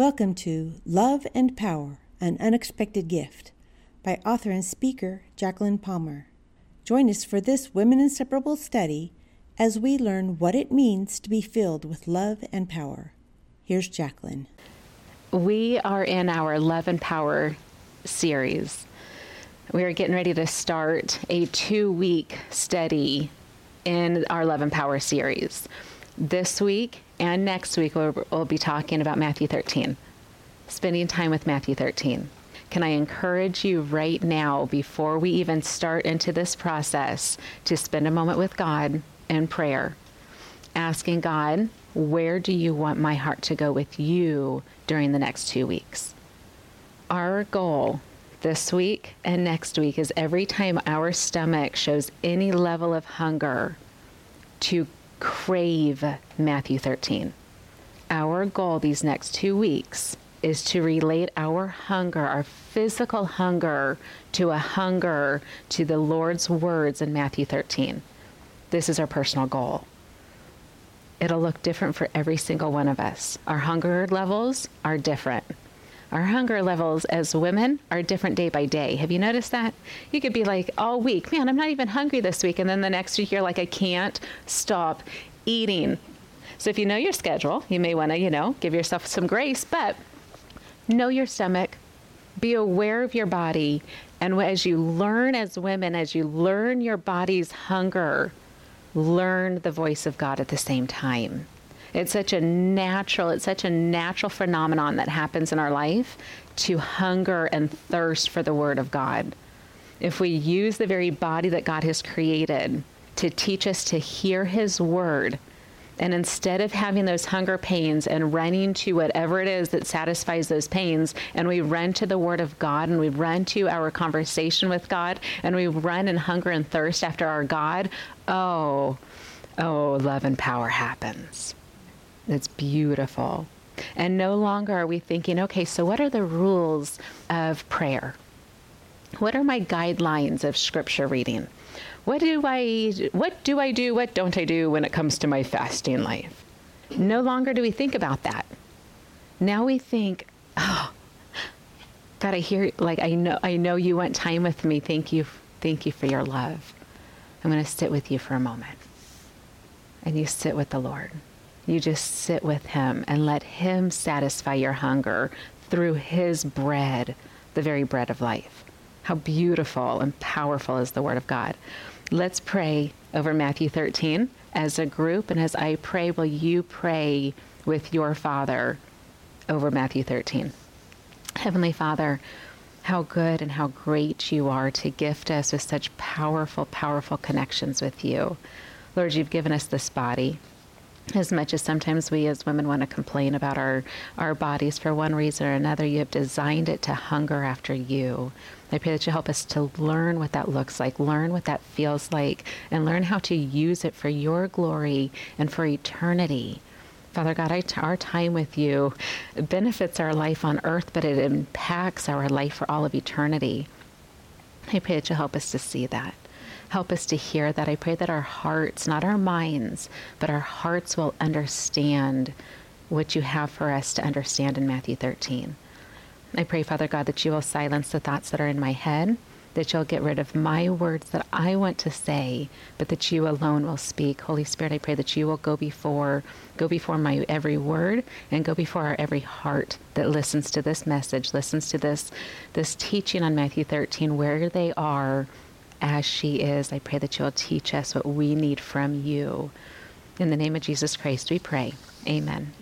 Welcome to Love and Power An Unexpected Gift by author and speaker Jacqueline Palmer. Join us for this Women Inseparable study as we learn what it means to be filled with love and power. Here's Jacqueline. We are in our Love and Power series. We are getting ready to start a two week study in our Love and Power series. This week and next week, we'll, we'll be talking about Matthew 13, spending time with Matthew 13. Can I encourage you right now, before we even start into this process, to spend a moment with God in prayer, asking God, where do you want my heart to go with you during the next two weeks? Our goal this week and next week is every time our stomach shows any level of hunger to crave Matthew 13. Our goal these next two weeks is to relate our hunger, our physical hunger, to a hunger to the Lord's words in Matthew 13. This is our personal goal. It'll look different for every single one of us. Our hunger levels are different. Our hunger levels as women are different day by day. Have you noticed that? You could be like all week, man, I'm not even hungry this week. And then the next week you're like, I can't stop eating. So if you know your schedule, you may want to, you know, give yourself some grace, but know your stomach, be aware of your body. And as you learn as women, as you learn your body's hunger, learn the voice of God at the same time. It's such a natural, it's such a natural phenomenon that happens in our life to hunger and thirst for the Word of God. If we use the very body that God has created to teach us to hear His Word, and instead of having those hunger pains and running to whatever it is that satisfies those pains, and we run to the Word of God and we run to our conversation with God and we run in hunger and thirst after our God, oh, oh, love and power happens. It's beautiful. And no longer are we thinking, okay, so what are the rules of prayer? What are my guidelines of scripture reading? What do I what do I do? What don't I do when it comes to my fasting life? No longer do we think about that. Now we think, oh, God, I hear like I know I know you want time with me. Thank you. Thank you for your love. I'm going to sit with you for a moment. And you sit with the Lord. You just sit with Him and let Him satisfy your hunger through His bread, the very bread of life. How beautiful and powerful is the Word of God. Let's pray over Matthew 13 as a group. And as I pray, will you pray with your Father over Matthew 13? Heavenly Father, how good and how great you are to gift us with such powerful, powerful connections with you. Lord, you've given us this body as much as sometimes we as women want to complain about our, our bodies for one reason or another, you have designed it to hunger after you. I pray that you help us to learn what that looks like, learn what that feels like, and learn how to use it for your glory and for eternity. Father God, our time with you benefits our life on earth, but it impacts our life for all of eternity. I pray that you help us to see that. Help us to hear that. I pray that our hearts, not our minds, but our hearts will understand what you have for us to understand in Matthew 13. I pray, Father God, that you will silence the thoughts that are in my head, that you'll get rid of my words that I want to say, but that you alone will speak. Holy Spirit, I pray that you will go before, go before my every word and go before our every heart that listens to this message, listens to this, this teaching on Matthew 13, where they are as she is. I pray that you'll teach us what we need from you. In the name of Jesus Christ, we pray. Amen.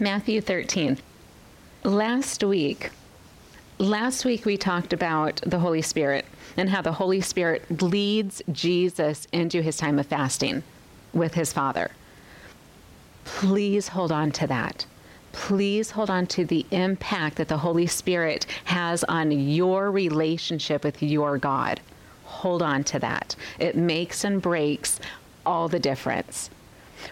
Matthew 13. Last week, last week we talked about the Holy Spirit and how the Holy Spirit leads Jesus into his time of fasting with his Father. Please hold on to that please hold on to the impact that the Holy Spirit has on your relationship with your God hold on to that. It makes and breaks all the difference.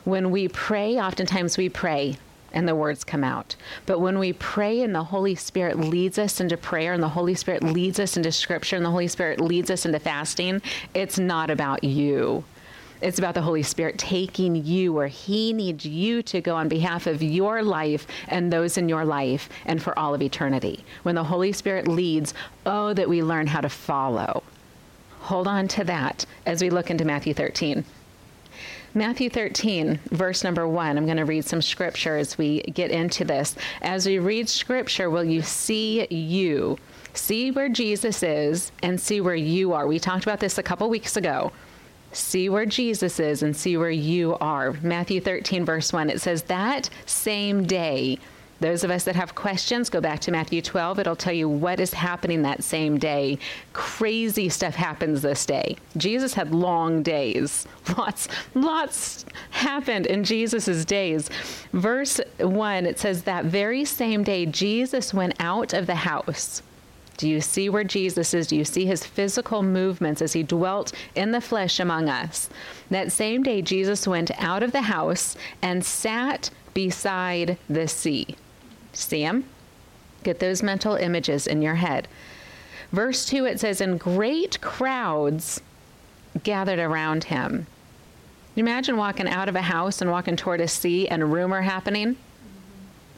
When we pray, oftentimes we pray and the words come out. But when we pray and the Holy Spirit leads us into prayer and the Holy Spirit leads us into scripture and the Holy Spirit leads us into fasting, it's not about you. It's about the Holy Spirit taking you where He needs you to go on behalf of your life and those in your life and for all of eternity. When the Holy Spirit leads, oh, that we learn how to follow. Hold on to that as we look into Matthew 13. Matthew 13, verse number one. I'm going to read some scripture as we get into this. As we read scripture, will you see you? See where Jesus is and see where you are. We talked about this a couple weeks ago. See where Jesus is and see where you are. Matthew 13, verse 1, it says, That same day, those of us that have questions, go back to Matthew 12. It'll tell you what is happening that same day. Crazy stuff happens this day. Jesus had long days. Lots, lots happened in Jesus' days. Verse 1, it says, That very same day, Jesus went out of the house. Do you see where Jesus is? Do you see his physical movements as he dwelt in the flesh among us? That same day, Jesus went out of the house and sat beside the sea. See him? Get those mental images in your head. Verse 2, it says, And great crowds gathered around him. You imagine walking out of a house and walking toward a sea and a rumor happening?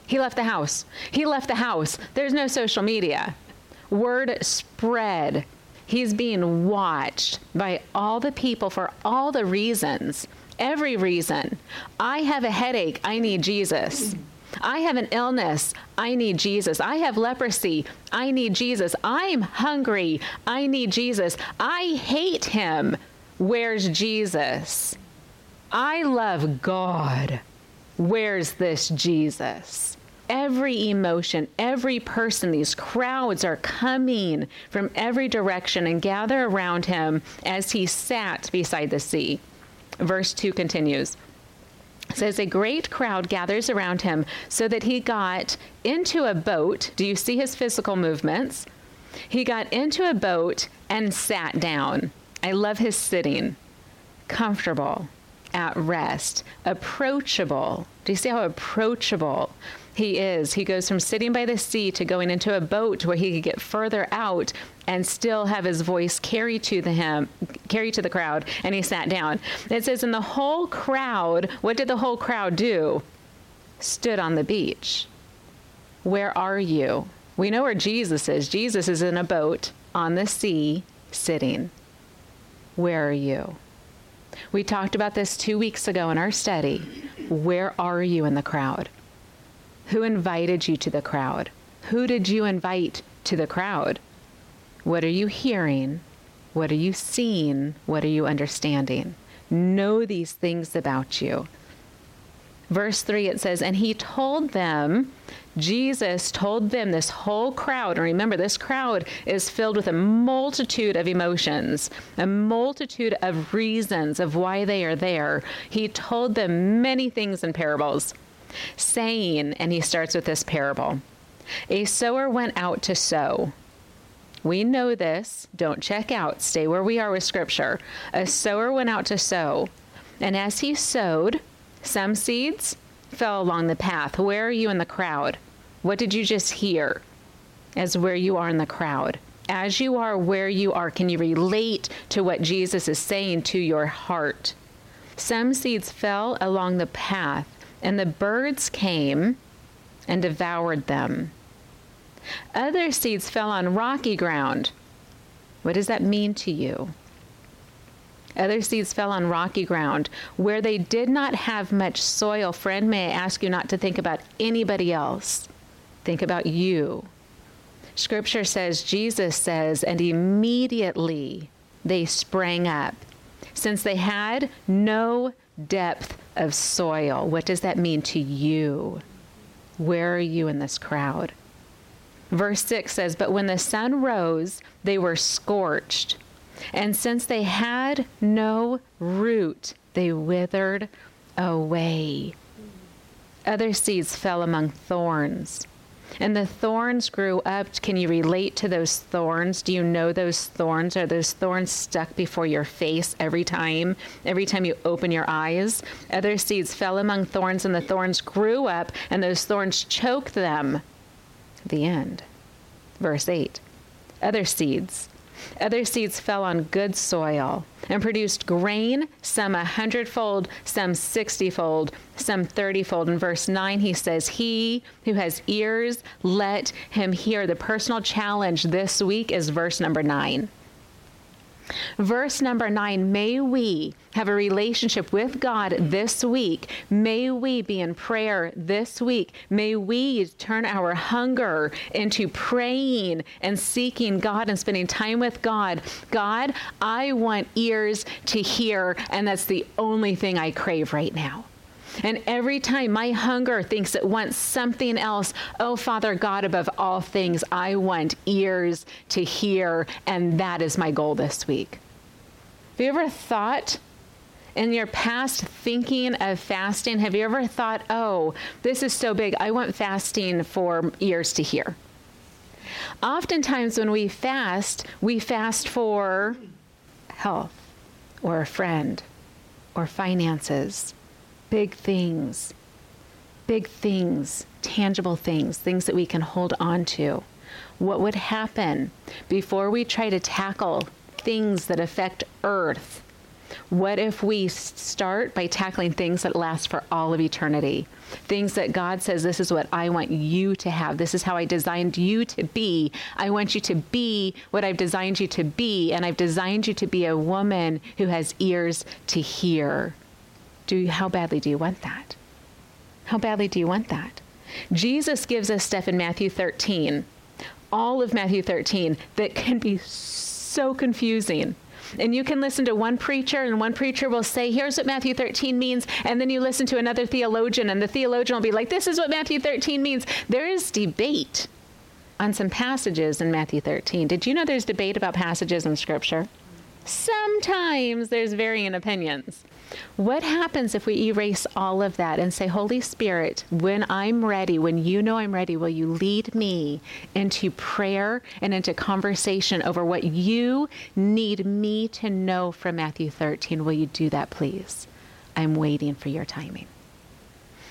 He left the house. He left the house. There's no social media. Word spread. He's being watched by all the people for all the reasons, every reason. I have a headache. I need Jesus. I have an illness. I need Jesus. I have leprosy. I need Jesus. I'm hungry. I need Jesus. I hate him. Where's Jesus? I love God. Where's this Jesus? Every emotion, every person, these crowds are coming from every direction and gather around him as he sat beside the sea. Verse 2 continues says a great crowd gathers around him so that he got into a boat. Do you see his physical movements? He got into a boat and sat down. I love his sitting. Comfortable, at rest, approachable. Do you see how approachable he is? He goes from sitting by the sea to going into a boat where he could get further out and still have his voice carry to the him carry to the crowd and he sat down. It says in the whole crowd what did the whole crowd do? Stood on the beach. Where are you? We know where jesus is. Jesus is in a boat on the sea sitting. Where are you? We talked about this two weeks ago in our study. Where are you in the crowd who invited you to the crowd who did you invite to the crowd what are you hearing? What are you seeing? What are you understanding? Know these things about you. Verse 3, it says, And he told them, Jesus told them, this whole crowd, and remember, this crowd is filled with a multitude of emotions, a multitude of reasons of why they are there. He told them many things in parables, saying, and he starts with this parable A sower went out to sow. We know this. Don't check out. Stay where we are with Scripture. A sower went out to sow, and as he sowed, some seeds fell along the path. Where are you in the crowd? What did you just hear as where you are in the crowd? As you are where you are, can you relate to what Jesus is saying to your heart? Some seeds fell along the path, and the birds came and devoured them. Other seeds fell on rocky ground. What does that mean to you? Other seeds fell on rocky ground where they did not have much soil. Friend, may I ask you not to think about anybody else? Think about you. Scripture says, Jesus says, and immediately they sprang up. Since they had no depth of soil, what does that mean to you? Where are you in this crowd? Verse 6 says, But when the sun rose, they were scorched. And since they had no root, they withered away. Other seeds fell among thorns. And the thorns grew up. Can you relate to those thorns? Do you know those thorns? Are those thorns stuck before your face every time? Every time you open your eyes? Other seeds fell among thorns, and the thorns grew up, and those thorns choked them the end. Verse 8 Other seeds Other seeds fell on good soil and produced grain, some a hundredfold, some sixtyfold, some thirtyfold. In verse 9, he says, He who has ears, let him hear. The personal challenge this week is verse number 9. Verse number nine May we have a relationship with God this week. May we be in prayer this week. May we turn our hunger into praying and seeking God and spending time with God. God, I want ears to hear, and that's the only thing I crave right now. And every time my hunger thinks it wants something else, oh, Father God, above all things, I want ears to hear, and that is my goal this week. Have you ever thought in your past thinking of fasting, have you ever thought, oh, this is so big, I want fasting for ears to hear? Oftentimes, when we fast, we fast for health or a friend or finances big things, big things, tangible things, things that we can hold on to. What would happen before we try to tackle things that affect Earth? What if we start by tackling things that last for all of eternity? Things that God says, This is what I want you to have. This is how I designed you to be. I want you to be what I've designed you to be. And I've designed you to be a woman who has ears to hear. Do you, how badly do you want that? How badly do you want that? Jesus gives us stuff in Matthew 13, all of Matthew 13, that can be so confusing. And you can listen to one preacher, and one preacher will say, Here's what Matthew 13 means. And then you listen to another theologian, and the theologian will be like, This is what Matthew 13 means. There is debate on some passages in Matthew 13. Did you know there's debate about passages in Scripture? Sometimes there's varying opinions. What happens if we erase all of that and say, Holy Spirit, when I'm ready, when you know I'm ready, will you lead me into prayer and into conversation over what you need me to know from Matthew 13? Will you do that, please? I'm waiting for your timing.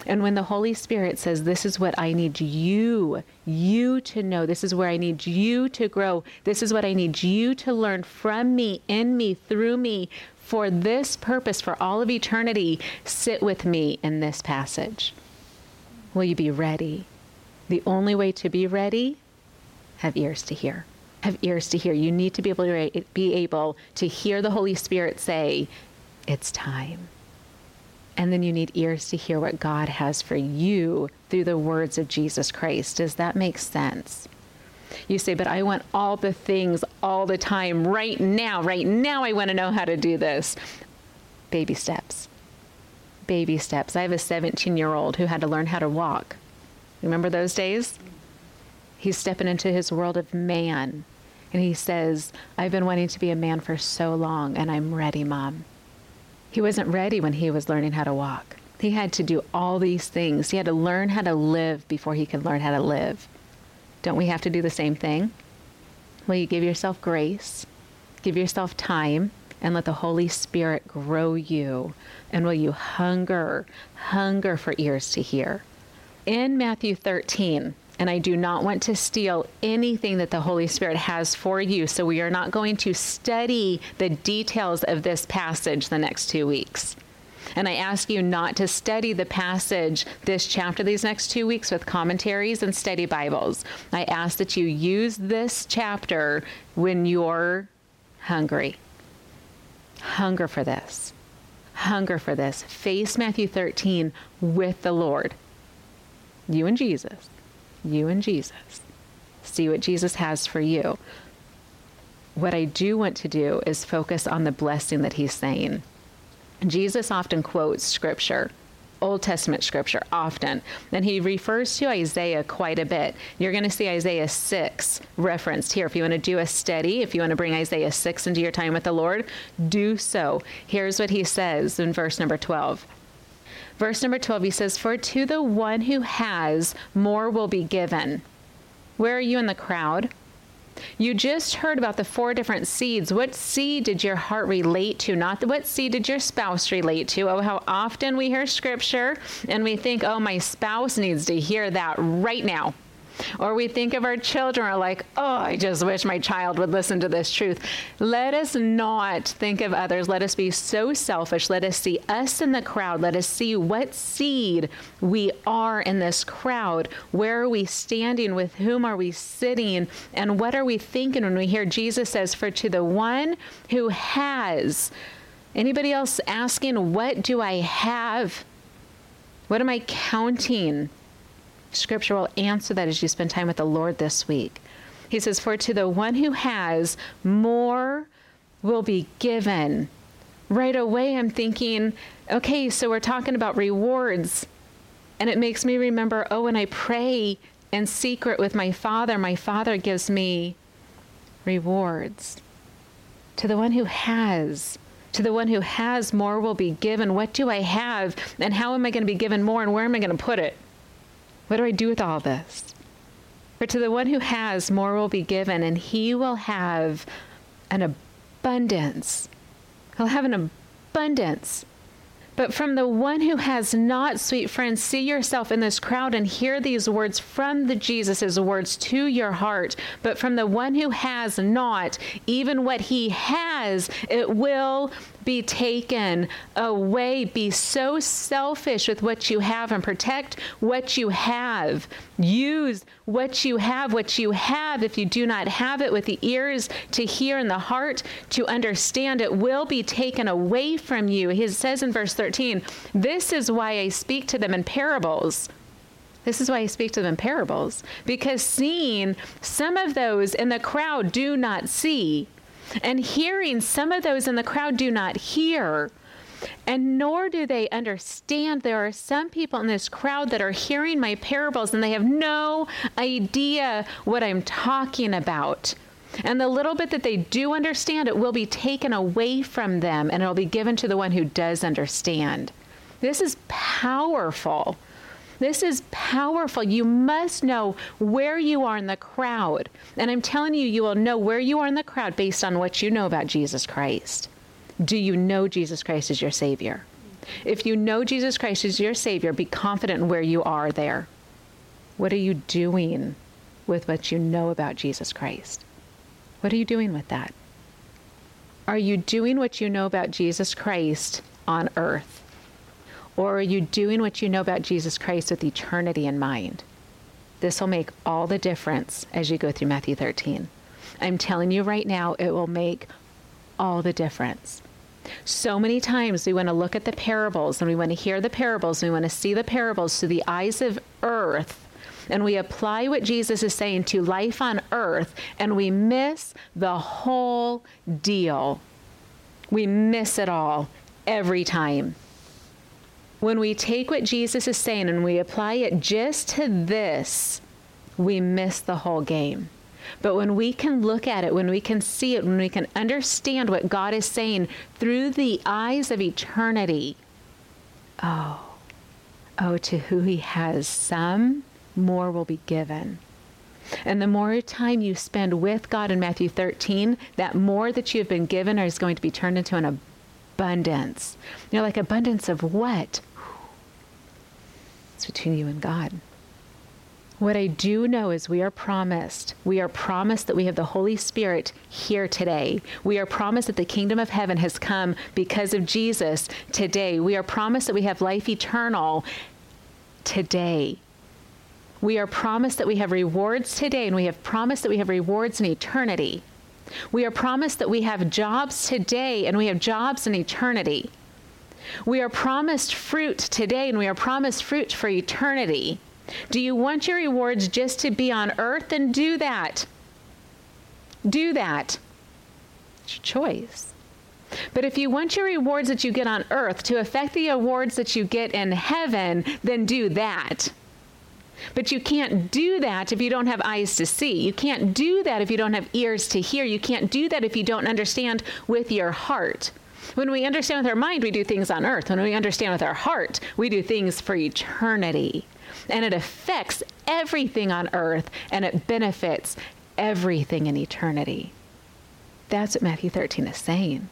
And when the Holy Spirit says, This is what I need you, you to know, this is where I need you to grow, this is what I need you to learn from me, in me, through me, for this purpose, for all of eternity, sit with me in this passage. Will you be ready? The only way to be ready, have ears to hear. Have ears to hear. You need to be able to be able to hear the Holy Spirit say, "It's time." And then you need ears to hear what God has for you through the words of Jesus Christ. Does that make sense? You say, but I want all the things all the time, right now. Right now, I want to know how to do this. Baby steps. Baby steps. I have a 17 year old who had to learn how to walk. Remember those days? He's stepping into his world of man. And he says, I've been wanting to be a man for so long, and I'm ready, Mom. He wasn't ready when he was learning how to walk. He had to do all these things. He had to learn how to live before he could learn how to live. Don't we have to do the same thing? Will you give yourself grace, give yourself time, and let the Holy Spirit grow you? And will you hunger, hunger for ears to hear? In Matthew 13, and I do not want to steal anything that the Holy Spirit has for you. So we are not going to study the details of this passage the next two weeks. And I ask you not to study the passage, this chapter, these next two weeks with commentaries and study Bibles. I ask that you use this chapter when you're hungry. Hunger for this. Hunger for this. Face Matthew 13 with the Lord. You and Jesus. You and Jesus. See what Jesus has for you. What I do want to do is focus on the blessing that he's saying. Jesus often quotes scripture. Old Testament scripture often. And he refers to Isaiah quite a bit. You're going to see Isaiah 6 referenced here. If you want to do a study, if you want to bring Isaiah 6 into your time with the Lord, do so. Here's what he says in verse number 12. Verse number 12, he says, For to the one who has, more will be given. Where are you in the crowd? You just heard about the four different seeds. What seed did your heart relate to? Not what seed did your spouse relate to? Oh, how often we hear scripture and we think, oh, my spouse needs to hear that right now. Or we think of our children are like, oh, I just wish my child would listen to this truth. Let us not think of others. Let us be so selfish. Let us see us in the crowd. Let us see what seed we are in this crowd. Where are we standing? With whom are we sitting? And what are we thinking when we hear Jesus says, For to the one who has, anybody else asking, What do I have? What am I counting? Scripture will answer that as you spend time with the Lord this week. He says, For to the one who has, more will be given. Right away, I'm thinking, okay, so we're talking about rewards. And it makes me remember, oh, when I pray in secret with my Father, my Father gives me rewards. To the one who has, to the one who has, more will be given. What do I have? And how am I going to be given more? And where am I going to put it? What do I do with all this? For to the one who has, more will be given, and he will have an abundance. He'll have an abundance. But from the one who has not, sweet friends, see yourself in this crowd and hear these words from the Jesus' words to your heart. But from the one who has not, even what he has, it will be taken away. Be so selfish with what you have and protect what you have. Use what you have, what you have. If you do not have it with the ears to hear and the heart to understand, it will be taken away from you. He says in verse 13, This is why I speak to them in parables. This is why I speak to them in parables, because seeing some of those in the crowd do not see, and hearing some of those in the crowd do not hear. And nor do they understand. There are some people in this crowd that are hearing my parables and they have no idea what I'm talking about. And the little bit that they do understand, it will be taken away from them and it will be given to the one who does understand. This is powerful. This is powerful. You must know where you are in the crowd. And I'm telling you, you will know where you are in the crowd based on what you know about Jesus Christ. Do you know Jesus Christ as your Savior? If you know Jesus Christ as your Savior, be confident in where you are there. What are you doing with what you know about Jesus Christ? What are you doing with that? Are you doing what you know about Jesus Christ on earth? Or are you doing what you know about Jesus Christ with eternity in mind? This will make all the difference as you go through Matthew 13. I'm telling you right now, it will make all the difference. So many times we want to look at the parables and we want to hear the parables and we want to see the parables through the eyes of earth and we apply what Jesus is saying to life on earth and we miss the whole deal. We miss it all every time when we take what Jesus is saying and we apply it just to this, we miss the whole game. But when we can look at it, when we can see it, when we can understand what God is saying through the eyes of eternity, oh, oh, to who He has some, more will be given. And the more time you spend with God in Matthew 13, that more that you have been given is going to be turned into an abundance. You know, like abundance of what? It's between you and God. What I do know is we are promised. We are promised that we have the Holy Spirit here today. We are promised that the kingdom of heaven has come because of Jesus today. We are promised that we have life eternal today. We are promised that we have rewards today, and we have promised that we have rewards in eternity. We are promised that we have jobs today, and we have jobs in eternity. We are promised fruit today and we are promised fruit for eternity. Do you want your rewards just to be on earth? Then do that. Do that. It's your choice. But if you want your rewards that you get on earth to affect the awards that you get in heaven, then do that. But you can't do that if you don't have eyes to see. You can't do that if you don't have ears to hear. You can't do that if you don't understand with your heart. When we understand with our mind, we do things on earth. When we understand with our heart, we do things for eternity. And it affects everything on earth and it benefits everything in eternity. That's what Matthew 13 is saying.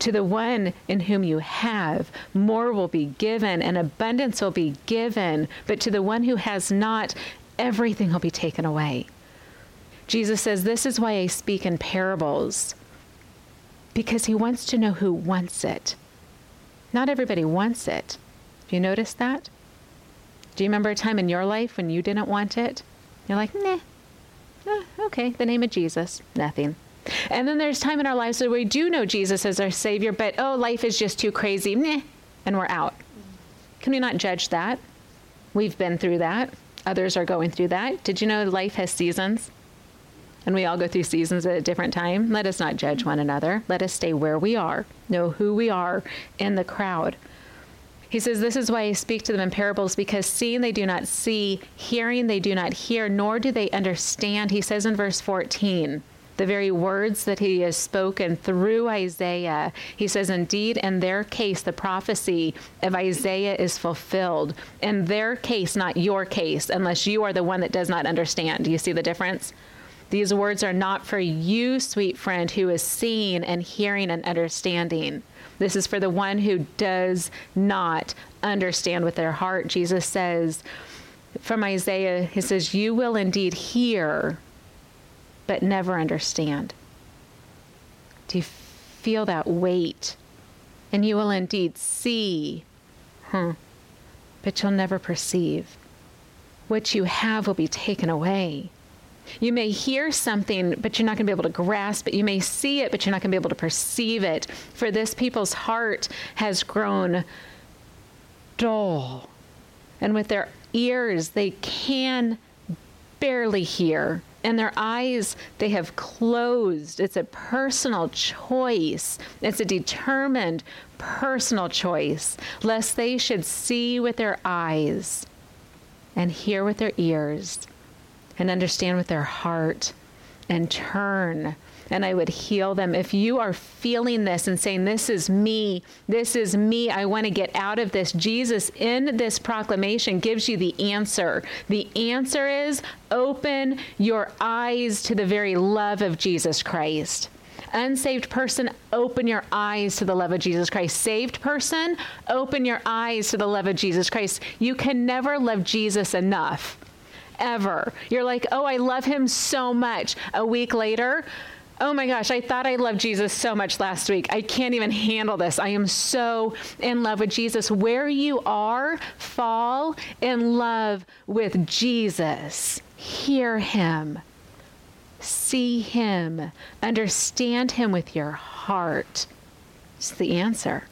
To the one in whom you have, more will be given, and abundance will be given. But to the one who has not, everything will be taken away. Jesus says, This is why I speak in parables, because he wants to know who wants it. Not everybody wants it. Do you notice that? Do you remember a time in your life when you didn't want it? You're like, nah, eh, okay, the name of Jesus, nothing. And then there's time in our lives where we do know Jesus as our Savior, but oh, life is just too crazy, nah, and we're out. Can we not judge that? We've been through that. Others are going through that. Did you know life has seasons? And we all go through seasons at a different time. Let us not judge one another. Let us stay where we are, know who we are in the crowd. He says, This is why I speak to them in parables, because seeing they do not see, hearing they do not hear, nor do they understand. He says in verse 14, the very words that he has spoken through Isaiah. He says, Indeed, in their case, the prophecy of Isaiah is fulfilled. In their case, not your case, unless you are the one that does not understand. Do you see the difference? These words are not for you, sweet friend, who is seeing and hearing and understanding. This is for the one who does not understand with their heart. Jesus says from Isaiah, He says, You will indeed hear but never understand. Do you feel that weight? And you will indeed see, huh, but you'll never perceive. What you have will be taken away. You may hear something, but you're not going to be able to grasp it. You may see it, but you're not going to be able to perceive it. For this people's heart has grown dull. And with their ears, they can barely hear and their eyes they have closed. It's a personal choice. It's a determined personal choice lest they should see with their eyes and hear with their ears and understand with their heart and turn and I would heal them. If you are feeling this and saying, This is me, this is me, I want to get out of this, Jesus in this proclamation gives you the answer. The answer is open your eyes to the very love of Jesus Christ. Unsaved person, open your eyes to the love of Jesus Christ. Saved person, open your eyes to the love of Jesus Christ. You can never love Jesus enough. Ever. You're like, oh, I love him so much. A week later, oh my gosh, I thought I loved Jesus so much last week. I can't even handle this. I am so in love with Jesus. Where you are, fall in love with Jesus. Hear him, see him, understand him with your heart. It's the answer.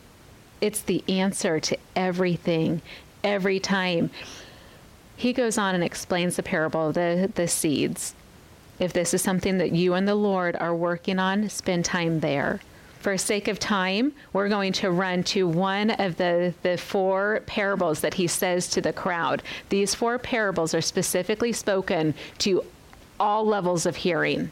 It's the answer to everything, every time. He goes on and explains the parable of the, the seeds. If this is something that you and the Lord are working on, spend time there. For sake of time, we're going to run to one of the, the four parables that he says to the crowd. These four parables are specifically spoken to all levels of hearing,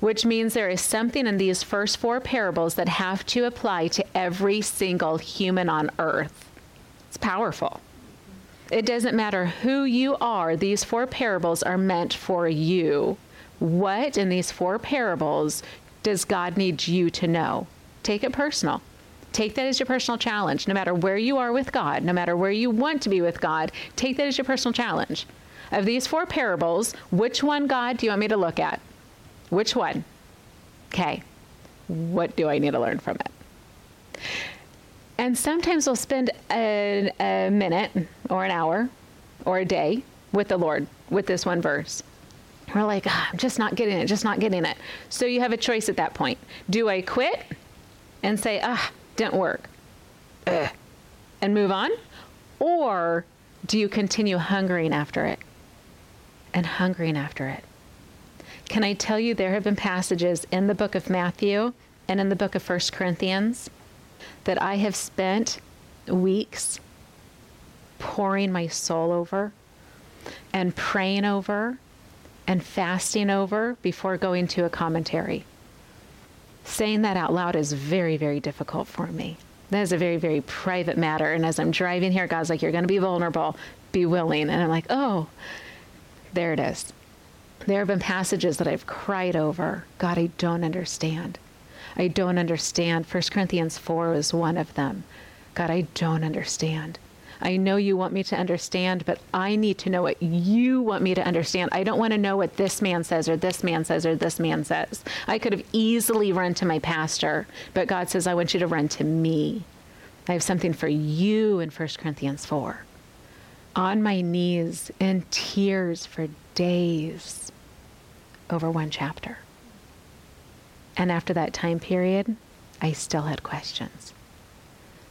which means there is something in these first four parables that have to apply to every single human on earth. It's powerful. It doesn't matter who you are, these four parables are meant for you. What in these four parables does God need you to know? Take it personal. Take that as your personal challenge. No matter where you are with God, no matter where you want to be with God, take that as your personal challenge. Of these four parables, which one, God, do you want me to look at? Which one? Okay. What do I need to learn from it? And sometimes we'll spend a, a minute or an hour or a day with the Lord with this one verse. We're like, oh, I'm just not getting it, just not getting it. So you have a choice at that point. Do I quit and say, ah, didn't work, Ugh, and move on? Or do you continue hungering after it and hungering after it? Can I tell you there have been passages in the book of Matthew and in the book of First Corinthians that I have spent weeks pouring my soul over and praying over and fasting over before going to a commentary. Saying that out loud is very, very difficult for me. That is a very, very private matter. And as I'm driving here, God's like, You're going to be vulnerable, be willing. And I'm like, Oh, there it is. There have been passages that I've cried over. God, I don't understand. I don't understand. 1 Corinthians 4 is one of them. God, I don't understand. I know you want me to understand, but I need to know what you want me to understand. I don't want to know what this man says or this man says or this man says. I could have easily run to my pastor, but God says, I want you to run to me. I have something for you in 1 Corinthians 4. On my knees in tears for days over one chapter. And after that time period, I still had questions.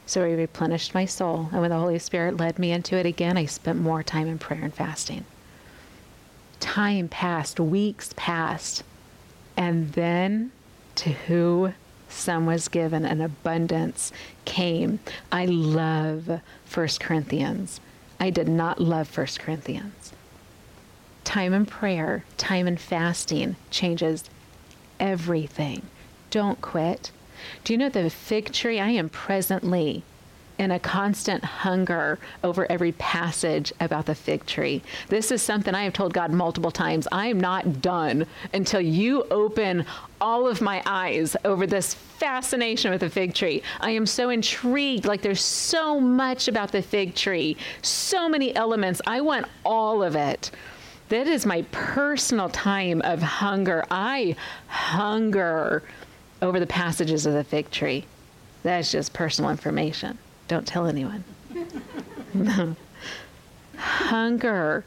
So he replenished my soul. And when the Holy Spirit led me into it again, I spent more time in prayer and fasting. Time passed, weeks passed. And then to who some was given, an abundance came. I love 1 Corinthians. I did not love 1 Corinthians. Time in prayer, time in fasting changes everything. Don't quit. Do you know the fig tree? I am presently in a constant hunger over every passage about the fig tree. This is something I have told God multiple times. I am not done until you open all of my eyes over this fascination with the fig tree. I am so intrigued. Like there's so much about the fig tree, so many elements. I want all of it. That is my personal time of hunger. I hunger over the passages of the fig tree. That's just personal information. Don't tell anyone. hunger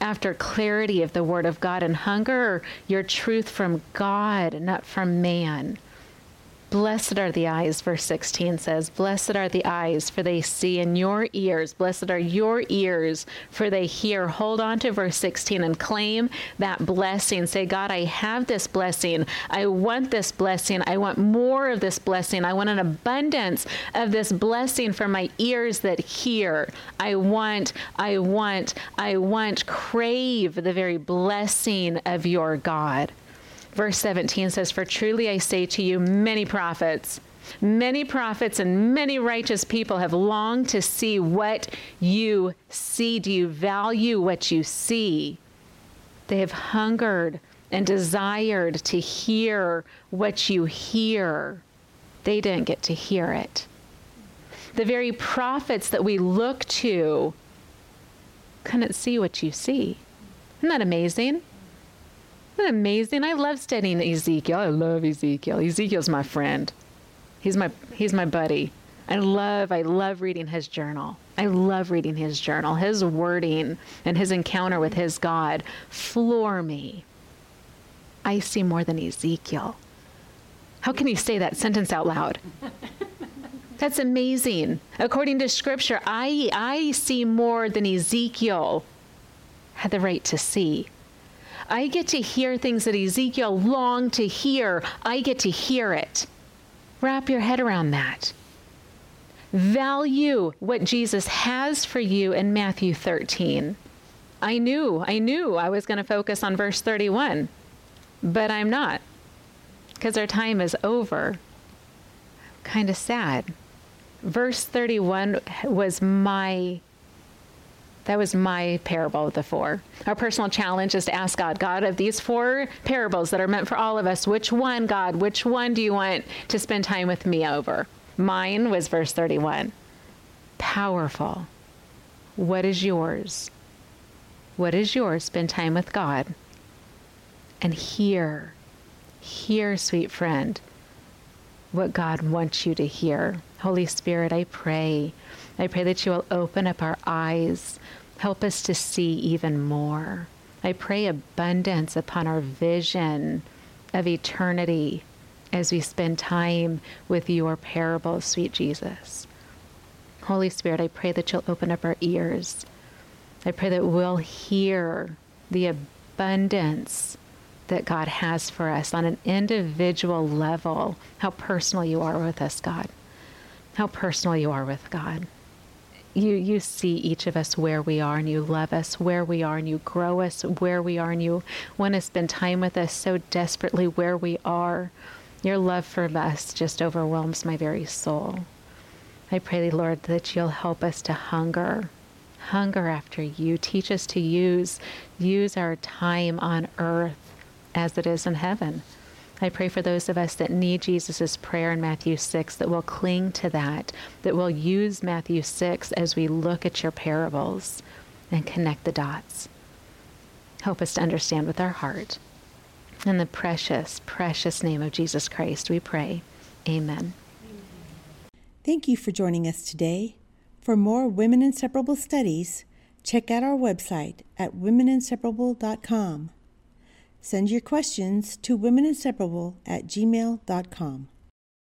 after clarity of the Word of God and hunger your truth from God, not from man. Blessed are the eyes, verse 16 says, Blessed are the eyes, for they see, and your ears, blessed are your ears, for they hear. Hold on to verse 16 and claim that blessing. Say, God, I have this blessing. I want this blessing. I want more of this blessing. I want an abundance of this blessing for my ears that hear. I want, I want, I want, crave the very blessing of your God. Verse 17 says, For truly I say to you, many prophets, many prophets and many righteous people have longed to see what you see. Do you value what you see? They have hungered and desired to hear what you hear. They didn't get to hear it. The very prophets that we look to couldn't see what you see. Isn't that amazing? Amazing? I love studying Ezekiel. I love Ezekiel. Ezekiel's my friend. He's my he's my buddy. I love I love reading his journal. I love reading his journal. His wording and his encounter with his God floor me. I see more than Ezekiel. How can you say that sentence out loud? That's amazing. According to scripture, I I see more than Ezekiel had the right to see. I get to hear things that Ezekiel longed to hear. I get to hear it. Wrap your head around that. Value what Jesus has for you in Matthew 13. I knew, I knew I was going to focus on verse 31, but I'm not because our time is over. Kind of sad. Verse 31 was my that was my parable of the four. Our personal challenge is to ask God, God, of these four parables that are meant for all of us, which one, God, which one do you want to spend time with me over? Mine was verse 31. Powerful. What is yours? What is yours? Spend time with God. And hear, hear, sweet friend, what God wants you to hear. Holy Spirit, I pray. I pray that you will open up our eyes Help us to see even more. I pray abundance upon our vision of eternity as we spend time with your parable, sweet Jesus. Holy Spirit, I pray that you'll open up our ears. I pray that we'll hear the abundance that God has for us on an individual level. How personal you are with us, God. How personal you are with God you you see each of us where we are and you love us where we are and you grow us where we are and you want to spend time with us so desperately where we are. Your love for us just overwhelms my very soul. I pray lord that you'll help us to hunger hunger after you. Teach us to use use our time on earth as it is in heaven I pray for those of us that need Jesus' prayer in Matthew 6 that will cling to that, that will use Matthew 6 as we look at your parables and connect the dots. Help us to understand with our heart. In the precious, precious name of Jesus Christ, we pray. Amen. Thank you for joining us today. For more Women Inseparable studies, check out our website at womeninseparable.com. Send your questions to womeninseparable at gmail.com.